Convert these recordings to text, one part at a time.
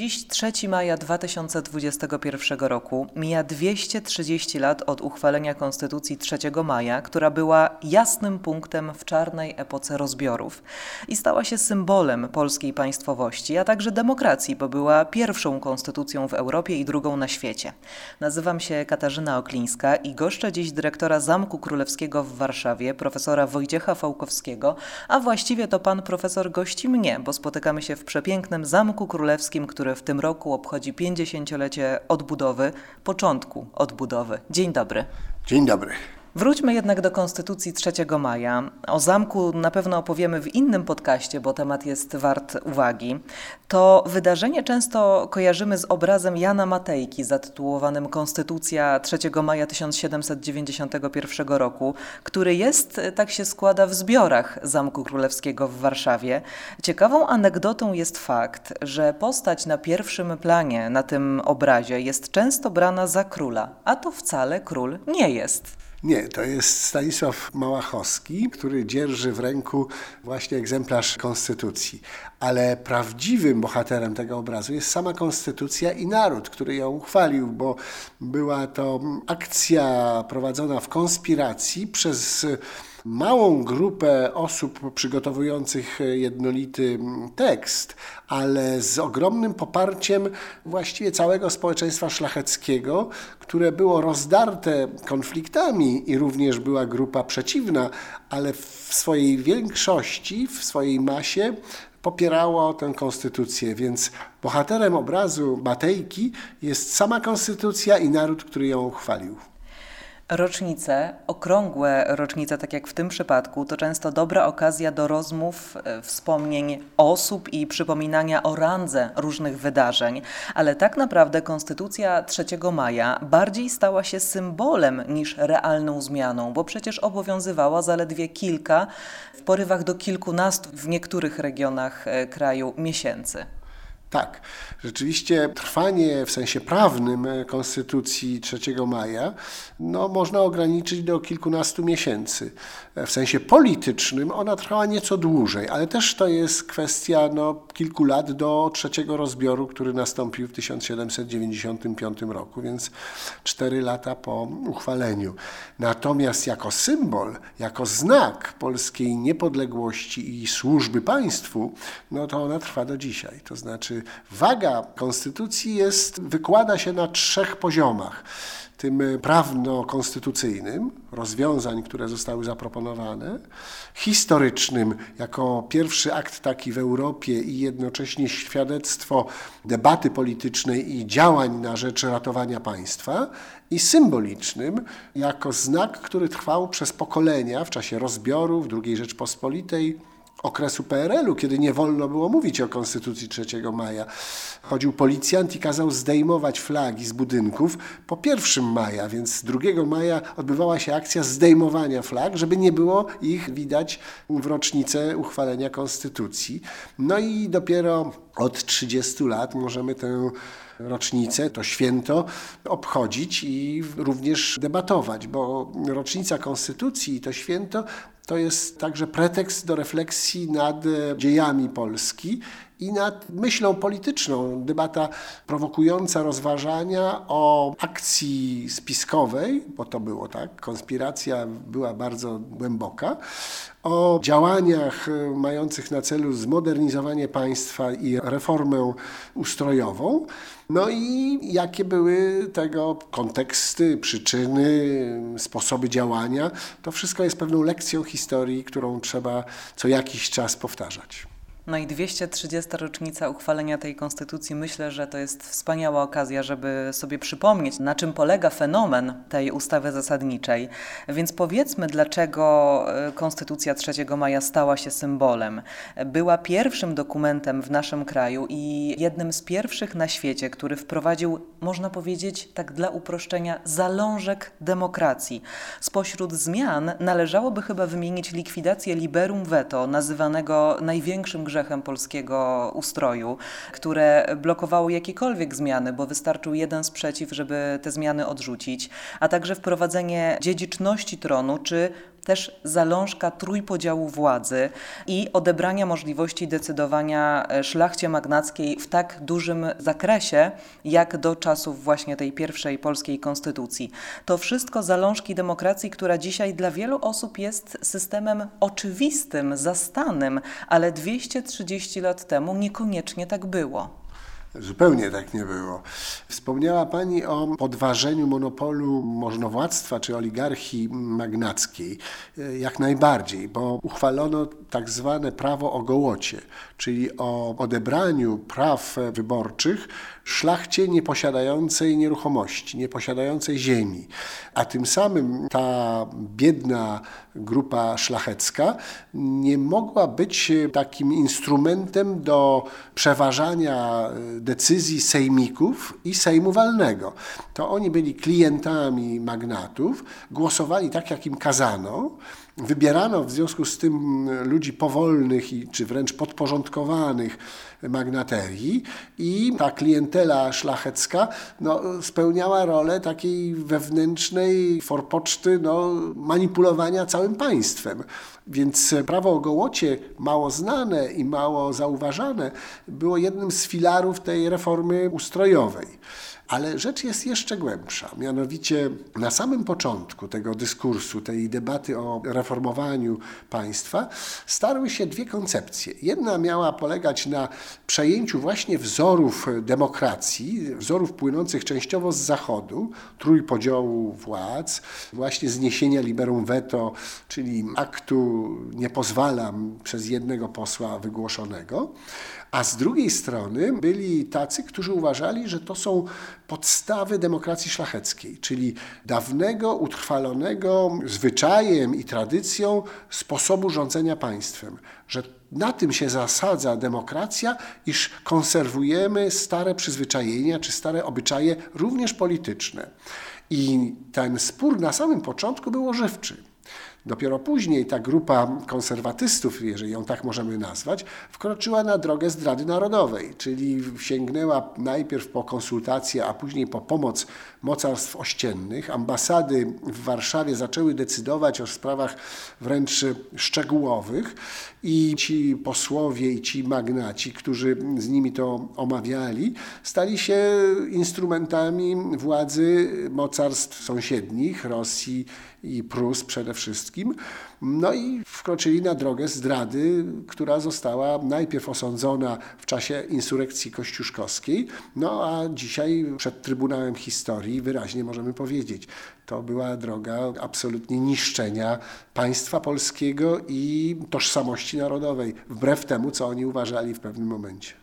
Dziś 3 maja 2021 roku mija 230 lat od uchwalenia Konstytucji 3 maja, która była jasnym punktem w czarnej epoce rozbiorów i stała się symbolem polskiej państwowości, a także demokracji, bo była pierwszą konstytucją w Europie i drugą na świecie. Nazywam się Katarzyna Oklińska i goszczę dziś dyrektora Zamku Królewskiego w Warszawie, profesora Wojciecha Fałkowskiego, a właściwie to pan profesor gości mnie, bo spotykamy się w przepięknym Zamku Królewskim, który który w tym roku obchodzi 50-lecie odbudowy, początku odbudowy. Dzień dobry. Dzień dobry. Wróćmy jednak do Konstytucji 3 maja. O zamku na pewno opowiemy w innym podcaście, bo temat jest wart uwagi. To wydarzenie często kojarzymy z obrazem Jana Matejki zatytułowanym Konstytucja 3 maja 1791 roku, który jest, tak się składa, w zbiorach Zamku Królewskiego w Warszawie. Ciekawą anegdotą jest fakt, że postać na pierwszym planie na tym obrazie jest często brana za króla, a to wcale król nie jest. Nie, to jest Stanisław Małachowski, który dzierży w ręku właśnie egzemplarz Konstytucji. Ale prawdziwym bohaterem tego obrazu jest sama Konstytucja i naród, który ją uchwalił, bo była to akcja prowadzona w konspiracji przez małą grupę osób przygotowujących jednolity tekst, ale z ogromnym poparciem właściwie całego społeczeństwa szlacheckiego, które było rozdarte konfliktami i również była grupa przeciwna, ale w swojej większości, w swojej masie popierało tę konstytucję, więc bohaterem obrazu Batejki jest sama konstytucja i naród, który ją uchwalił. Rocznice, okrągłe rocznice, tak jak w tym przypadku, to często dobra okazja do rozmów, e, wspomnień osób i przypominania o randze różnych wydarzeń. Ale tak naprawdę Konstytucja 3 maja bardziej stała się symbolem niż realną zmianą, bo przecież obowiązywała zaledwie kilka, w porywach do kilkunastu w niektórych regionach e, kraju miesięcy. Tak, rzeczywiście trwanie w sensie prawnym Konstytucji 3 maja no, można ograniczyć do kilkunastu miesięcy. W sensie politycznym ona trwała nieco dłużej, ale też to jest kwestia no, kilku lat do trzeciego rozbioru, który nastąpił w 1795 roku, więc cztery lata po uchwaleniu. Natomiast jako symbol, jako znak polskiej niepodległości i służby państwu, no to ona trwa do dzisiaj. To znaczy waga konstytucji jest, wykłada się na trzech poziomach. Tym prawno-konstytucyjnym, rozwiązań, które zostały zaproponowane, historycznym, jako pierwszy akt taki w Europie i jednocześnie świadectwo debaty politycznej i działań na rzecz ratowania państwa, i symbolicznym, jako znak, który trwał przez pokolenia w czasie rozbiorów II Rzeczpospolitej, okresu PRL-u, kiedy nie wolno było mówić o Konstytucji 3 maja. Chodził policjant i kazał zdejmować flagi z budynków po 1 maja, więc 2 maja odbywała się akcja zdejmowania flag, żeby nie było ich widać w rocznicę uchwalenia Konstytucji. No i dopiero od 30 lat możemy tę rocznicę, to święto obchodzić i również debatować, bo rocznica Konstytucji i to święto to jest także pretekst do refleksji nad e, dziejami Polski i nad myślą polityczną. Debata prowokująca rozważania o akcji spiskowej, bo to było tak, konspiracja była bardzo głęboka, o działaniach e, mających na celu zmodernizowanie państwa i reformę ustrojową. No i jakie były tego konteksty, przyczyny, sposoby działania. To wszystko jest pewną lekcją historii, którą trzeba co jakiś czas powtarzać. No i 230. rocznica uchwalenia tej konstytucji, myślę, że to jest wspaniała okazja, żeby sobie przypomnieć, na czym polega fenomen tej ustawy zasadniczej. Więc powiedzmy, dlaczego e, Konstytucja 3 maja stała się symbolem. Była pierwszym dokumentem w naszym kraju i jednym z pierwszych na świecie, który wprowadził, można powiedzieć, tak dla uproszczenia, zalążek demokracji. Spośród zmian należałoby chyba wymienić likwidację liberum veto, nazywanego największym grzechem polskiego ustroju, które blokowało jakiekolwiek zmiany, bo wystarczył jeden sprzeciw, żeby te zmiany odrzucić, a także wprowadzenie dziedziczności tronu czy też zalążka trójpodziału władzy i odebrania możliwości decydowania e, szlachcie magnackiej w tak dużym zakresie, jak do czasów właśnie tej pierwszej polskiej konstytucji. To wszystko zalążki demokracji, która dzisiaj dla wielu osób jest systemem oczywistym, zastanym, ale 230 lat temu niekoniecznie tak było. Zupełnie tak nie było. Wspomniała Pani o podważeniu monopolu możnowładztwa czy oligarchii magnackiej. Jak najbardziej, bo uchwalono tak zwane prawo o gołocie, czyli o odebraniu praw wyborczych szlachcie nieposiadającej nieruchomości, nieposiadającej ziemi. A tym samym ta biedna grupa szlachecka nie mogła być takim instrumentem do przeważania decyzji sejmików i Sejmu Walnego. To oni byli klientami magnatów, głosowali tak, jak im kazano, Wybierano w związku z tym ludzi powolnych i, czy wręcz podporządkowanych magnaterii i ta klientela szlachecka no, spełniała rolę takiej wewnętrznej forpoczty no, manipulowania całym państwem. Więc prawo o gołocie, mało znane i mało zauważane, było jednym z filarów tej reformy ustrojowej. Ale rzecz jest jeszcze głębsza. Mianowicie na samym początku tego dyskursu, tej debaty o reformowaniu państwa, starły się dwie koncepcje. Jedna miała polegać na przejęciu właśnie wzorów demokracji, wzorów płynących częściowo z Zachodu, trójpodziału władz, właśnie zniesienia liberum veto, czyli aktu nie pozwalam przez jednego posła wygłoszonego. A z drugiej strony byli tacy, którzy uważali, że to są podstawy demokracji szlacheckiej, czyli dawnego, utrwalonego zwyczajem i tradycją sposobu rządzenia państwem, że na tym się zasadza demokracja, iż konserwujemy stare przyzwyczajenia czy stare obyczaje, również polityczne. I ten spór na samym początku był ożywczy. Dopiero później ta grupa konserwatystów, jeżeli ją tak możemy nazwać, wkroczyła na drogę zdrady narodowej, czyli sięgnęła najpierw po konsultacje, a później po pomoc mocarstw ościennych. Ambasady w Warszawie zaczęły decydować o sprawach wręcz szczegółowych i ci posłowie i ci magnaci, którzy z nimi to omawiali, stali się instrumentami władzy mocarstw sąsiednich, Rosji i Prus przede wszystkim. No i wkroczyli na drogę zdrady, która została najpierw osądzona w czasie insurekcji kościuszkowskiej, no a dzisiaj przed Trybunałem Historii wyraźnie możemy powiedzieć, to była droga absolutnie niszczenia państwa polskiego i tożsamości narodowej, wbrew temu, co oni uważali w pewnym momencie.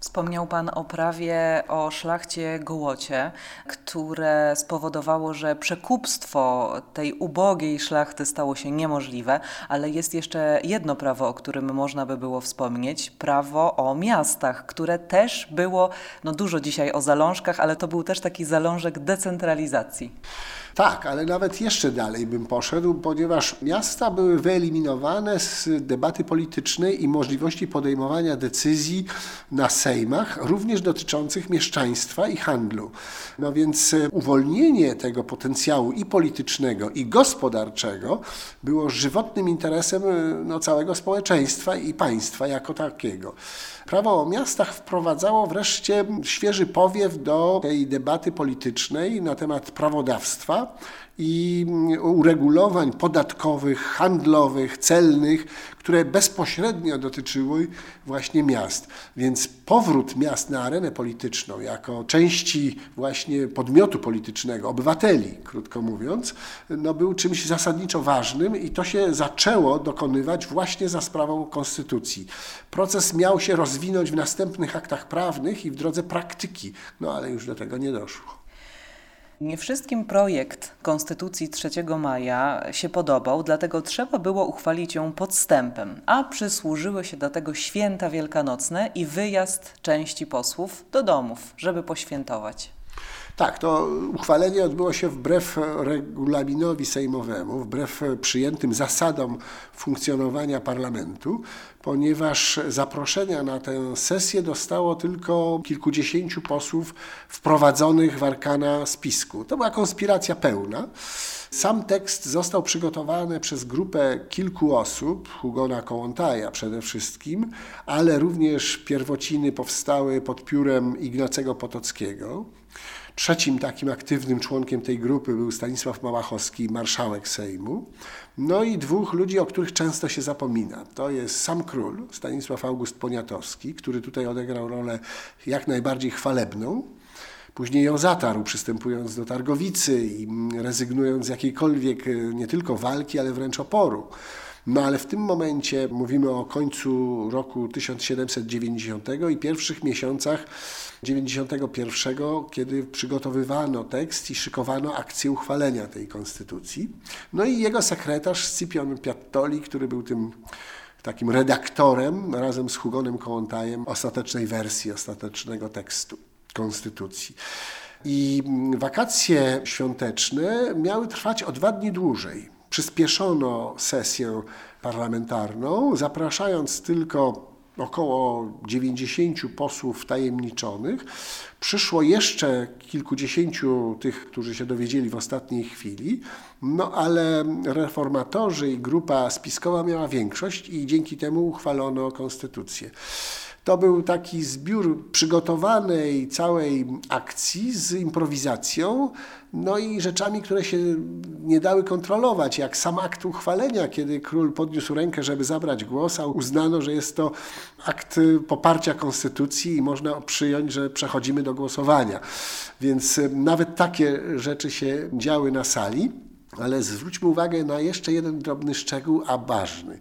Wspomniał Pan o prawie o szlachcie Gołocie, które spowodowało, że przekupstwo tej ubogiej szlachty stało się niemożliwe, ale jest jeszcze jedno prawo, o którym można by było wspomnieć, prawo o miastach, które też było, no dużo dzisiaj o zalążkach, ale to był też taki zalążek decentralizacji. Tak, ale nawet jeszcze dalej bym poszedł, ponieważ miasta były wyeliminowane z debaty politycznej i możliwości podejmowania decyzji na sejmach, również dotyczących mieszczaństwa i handlu. No więc e, uwolnienie tego potencjału i politycznego, i gospodarczego było żywotnym interesem e, no, całego społeczeństwa i państwa jako takiego. Prawo o miastach wprowadzało wreszcie świeży powiew do tej debaty politycznej na temat prawodawstwa i uregulowań podatkowych, handlowych, celnych, które bezpośrednio dotyczyły właśnie miast. Więc powrót miast na arenę polityczną jako części właśnie podmiotu politycznego, obywateli, krótko mówiąc, no był czymś zasadniczo ważnym i to się zaczęło dokonywać właśnie za sprawą konstytucji. Proces miał się rozwinąć w następnych aktach prawnych i w drodze praktyki, no ale już do tego nie doszło. Nie wszystkim projekt Konstytucji 3 maja się podobał, dlatego trzeba było uchwalić ją podstępem, a przysłużyły się do tego święta wielkanocne i wyjazd części posłów do domów, żeby poświętować. Tak, to uchwalenie odbyło się wbrew regulaminowi sejmowemu, wbrew przyjętym zasadom funkcjonowania parlamentu, ponieważ zaproszenia na tę sesję dostało tylko kilkudziesięciu posłów wprowadzonych w arkana spisku. To była konspiracja pełna. Sam tekst został przygotowany przez grupę kilku osób, Hugona Kołątaja przede wszystkim, ale również pierwociny powstały pod piórem Ignacego Potockiego. Trzecim takim aktywnym członkiem tej grupy był Stanisław Małachowski, marszałek Sejmu. No i dwóch ludzi, o których często się zapomina. To jest sam król, Stanisław August Poniatowski, który tutaj odegrał rolę jak najbardziej chwalebną. Później ją zatarł, przystępując do Targowicy i rezygnując z jakiejkolwiek e, nie tylko walki, ale wręcz oporu. No ale w tym momencie mówimy o końcu roku 1790 i pierwszych miesiącach 91, kiedy przygotowywano tekst i szykowano akcję uchwalenia tej konstytucji. No i jego sekretarz Scipion Piattoli, który był tym takim redaktorem razem z Hugonem Kołątajem ostatecznej wersji, ostatecznego tekstu konstytucji. I wakacje świąteczne miały trwać o dwa dni dłużej. Przyspieszono sesję parlamentarną, zapraszając tylko około 90 posłów tajemniczonych. Przyszło jeszcze kilkudziesięciu tych, którzy się dowiedzieli w ostatniej chwili, no ale reformatorzy i grupa spiskowa miała większość i dzięki temu uchwalono konstytucję. To był taki zbiór przygotowanej całej akcji z improwizacją, no i rzeczami, które się nie dały kontrolować, jak sam akt uchwalenia, kiedy król podniósł rękę, żeby zabrać głos, a uznano, że jest to akt poparcia konstytucji i można przyjąć, że przechodzimy do głosowania. Więc nawet takie rzeczy się działy na sali, ale zwróćmy uwagę na jeszcze jeden drobny szczegół, a ważny.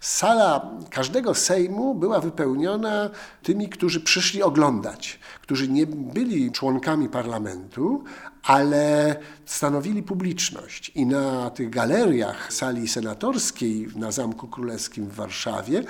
Sala każdego Sejmu była wypełniona tymi, którzy przyszli oglądać, którzy nie byli członkami parlamentu, ale stanowili publiczność. I na tych galeriach sali senatorskiej na Zamku Królewskim w Warszawie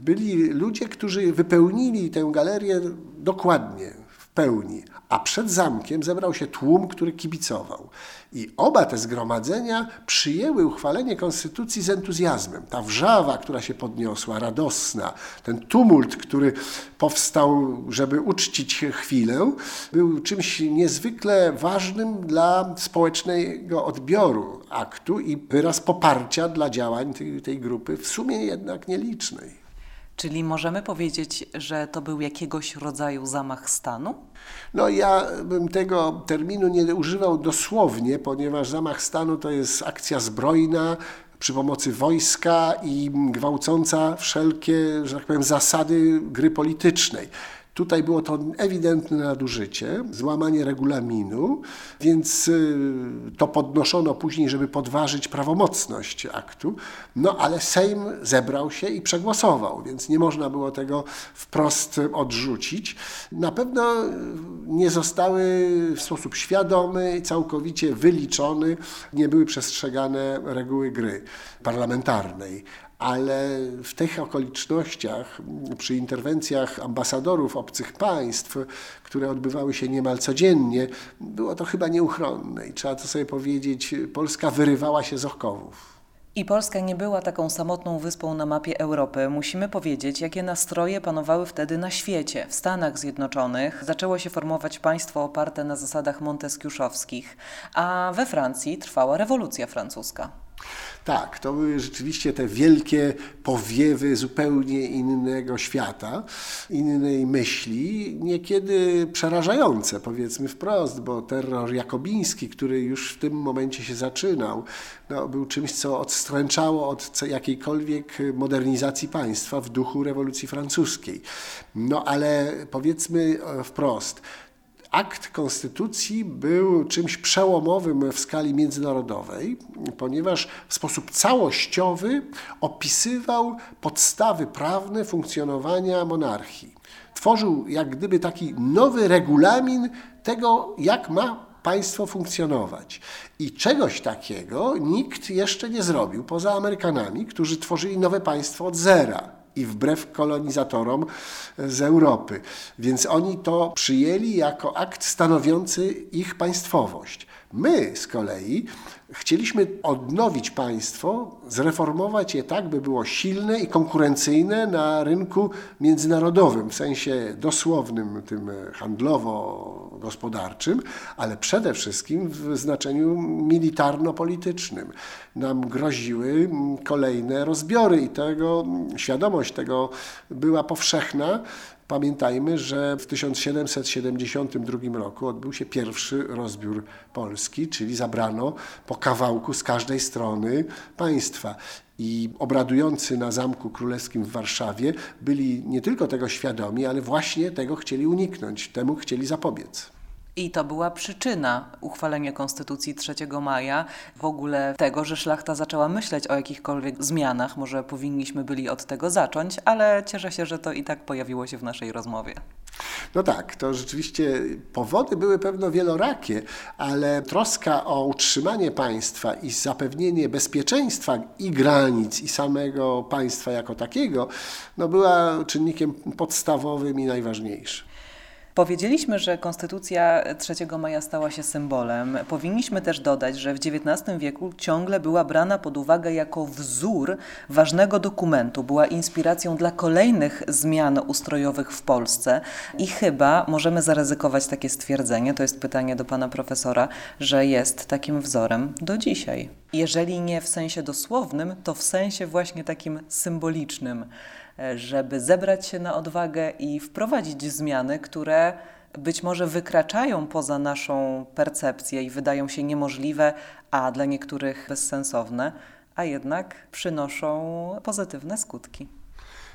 byli ludzie, którzy wypełnili tę galerię dokładnie, pełni a przed zamkiem zebrał się tłum, który kibicował. I oba te zgromadzenia przyjęły uchwalenie konstytucji z entuzjazmem. Ta wrzawa, która się podniosła, radosna, ten tumult, który powstał, żeby uczcić chwilę, był czymś niezwykle ważnym dla społecznego odbioru aktu i wyraz poparcia dla działań tej, tej grupy, w sumie jednak nielicznej. Czyli możemy powiedzieć, że to był jakiegoś rodzaju zamach stanu? No ja bym tego terminu nie używał dosłownie, ponieważ zamach stanu to jest akcja zbrojna, przy pomocy wojska i gwałcąca wszelkie, że tak powiem, zasady gry politycznej. Tutaj było to ewidentne nadużycie, złamanie regulaminu, więc y, to podnoszono później, żeby podważyć prawomocność aktu. No ale Sejm zebrał się i przegłosował, więc nie można było tego wprost odrzucić. Na pewno y, nie zostały w sposób świadomy, całkowicie wyliczony, nie były przestrzegane reguły gry parlamentarnej ale w tych okolicznościach, przy interwencjach ambasadorów obcych państw, które odbywały się niemal codziennie, było to chyba nieuchronne i trzeba to sobie powiedzieć, Polska wyrywała się z okowów. I Polska nie była taką samotną wyspą na mapie Europy. Musimy powiedzieć, jakie nastroje panowały wtedy na świecie. W Stanach Zjednoczonych zaczęło się formować państwo oparte na zasadach monteskiuszowskich, a we Francji trwała rewolucja francuska. Tak, to były rzeczywiście te wielkie powiewy zupełnie innego świata, innej myśli, niekiedy przerażające, powiedzmy wprost, bo terror jakobiński, który już w tym momencie się zaczynał, no, był czymś, co odstręczało od jakiejkolwiek modernizacji państwa w duchu rewolucji francuskiej. No ale powiedzmy wprost, akt konstytucji był czymś przełomowym w skali międzynarodowej, ponieważ w sposób całościowy opisywał podstawy prawne funkcjonowania monarchii. Tworzył jak gdyby taki nowy regulamin tego, jak ma państwo funkcjonować. I czegoś takiego nikt jeszcze nie zrobił, poza Amerykanami, którzy tworzyli nowe państwo od zera i wbrew kolonizatorom z Europy. Więc oni to przyjęli jako akt stanowiący ich państwowość. My z kolei chcieliśmy odnowić państwo, zreformować je tak, by było silne i konkurencyjne na rynku międzynarodowym, w sensie dosłownym, tym handlowo-gospodarczym, ale przede wszystkim w znaczeniu militarno-politycznym. Nam groziły kolejne rozbiory i tego, świadomość tego była powszechna. Pamiętajmy, że w 1772 roku odbył się pierwszy rozbiór Polski, czyli zabrano po kawałku z każdej strony państwa. I obradujący na Zamku Królewskim w Warszawie byli nie tylko tego świadomi, ale właśnie tego chcieli uniknąć, temu chcieli zapobiec. I to była przyczyna uchwalenia Konstytucji 3 maja, w ogóle tego, że szlachta zaczęła myśleć o jakichkolwiek zmianach. Może powinniśmy byli od tego zacząć, ale cieszę się, że to i tak pojawiło się w naszej rozmowie. No tak, to rzeczywiście powody były pewno wielorakie, ale troska o utrzymanie państwa i zapewnienie bezpieczeństwa i granic, i samego państwa jako takiego, no była czynnikiem podstawowym i najważniejszym. Powiedzieliśmy, że Konstytucja 3 maja stała się symbolem. Powinniśmy też dodać, że w XIX wieku ciągle była brana pod uwagę jako wzór ważnego dokumentu, była inspiracją dla kolejnych zmian ustrojowych w Polsce i chyba możemy zaryzykować takie stwierdzenie, to jest pytanie do pana profesora, że jest takim wzorem do dzisiaj. Jeżeli nie w sensie dosłownym, to w sensie właśnie takim symbolicznym. E, żeby zebrać się na odwagę i wprowadzić zmiany, które być może wykraczają poza naszą percepcję i wydają się niemożliwe, a dla niektórych bezsensowne, a jednak przynoszą pozytywne skutki.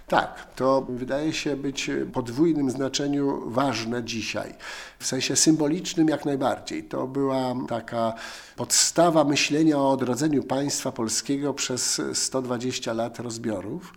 Tak, to wydaje się być podwójnym znaczeniu ważne dzisiaj. W sensie symbolicznym jak najbardziej. To była taka podstawa myślenia o odrodzeniu państwa polskiego przez 120 lat rozbiorów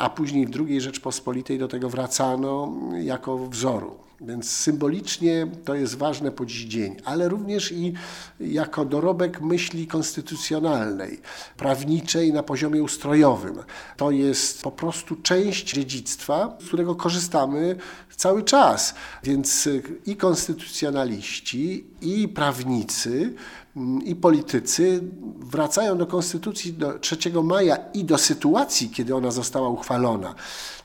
a później w II Rzeczpospolitej do tego wracano jako wzoru. Więc symbolicznie to jest ważne po dziś dzień, ale również i jako dorobek myśli konstytucjonalnej, prawniczej na poziomie ustrojowym. To jest po prostu część dziedzictwa, z którego korzystamy cały czas. Więc i konstytucjonaliści, i prawnicy Mm, i politycy wracają do Konstytucji do 3 maja i do sytuacji, kiedy ona została uchwalona,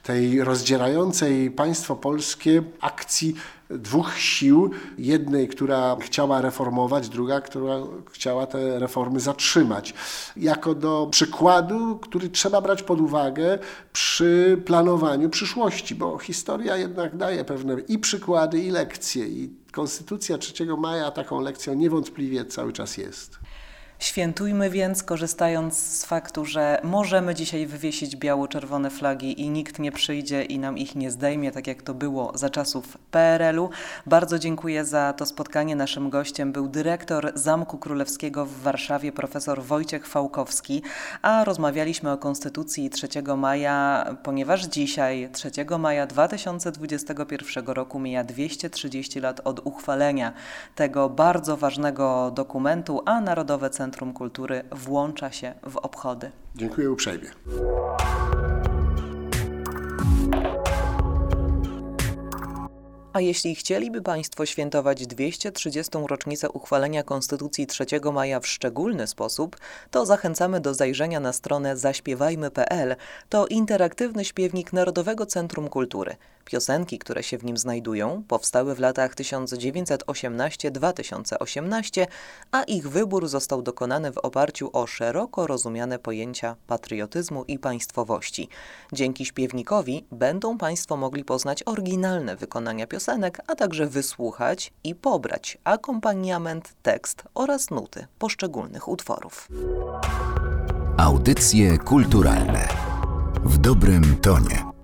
tej rozdzierającej państwo polskie akcji dwóch sił, jednej, która chciała reformować, druga, która chciała te reformy zatrzymać. Jako do przykładu, który trzeba brać pod uwagę przy planowaniu przyszłości, bo historia jednak daje pewne i przykłady, i lekcje. I Konstytucja 3 maja taką lekcją niewątpliwie cały czas jest. Świętujmy więc, korzystając z faktu, że możemy dzisiaj wywiesić biało-czerwone flagi i nikt nie przyjdzie i nam ich nie zdejmie, tak jak to było za czasów PRL-u. Bardzo dziękuję za to spotkanie. Naszym gościem był dyrektor Zamku Królewskiego w Warszawie, profesor Wojciech Fałkowski, a rozmawialiśmy o Konstytucji 3 maja, ponieważ dzisiaj, 3 maja 2021 roku, mija 230 lat od uchwalenia tego bardzo ważnego dokumentu, a Narodowe Centrum Centrum Kultury włącza się w obchody. Dziękuję uprzejmie. A jeśli chcieliby Państwo świętować 230. rocznicę uchwalenia Konstytucji 3 maja w szczególny sposób, to zachęcamy do zajrzenia na stronę zaśpiewajmy.pl. To interaktywny śpiewnik Narodowego Centrum Kultury. Piosenki, które się w nim znajdują, powstały w latach 1918-2018, a ich wybór został dokonany w oparciu o szeroko rozumiane pojęcia patriotyzmu i państwowości. Dzięki śpiewnikowi będą Państwo mogli poznać oryginalne wykonania piosenek, a także wysłuchać i pobrać akompaniament, tekst oraz nuty poszczególnych utworów. Audycje kulturalne w dobrym tonie.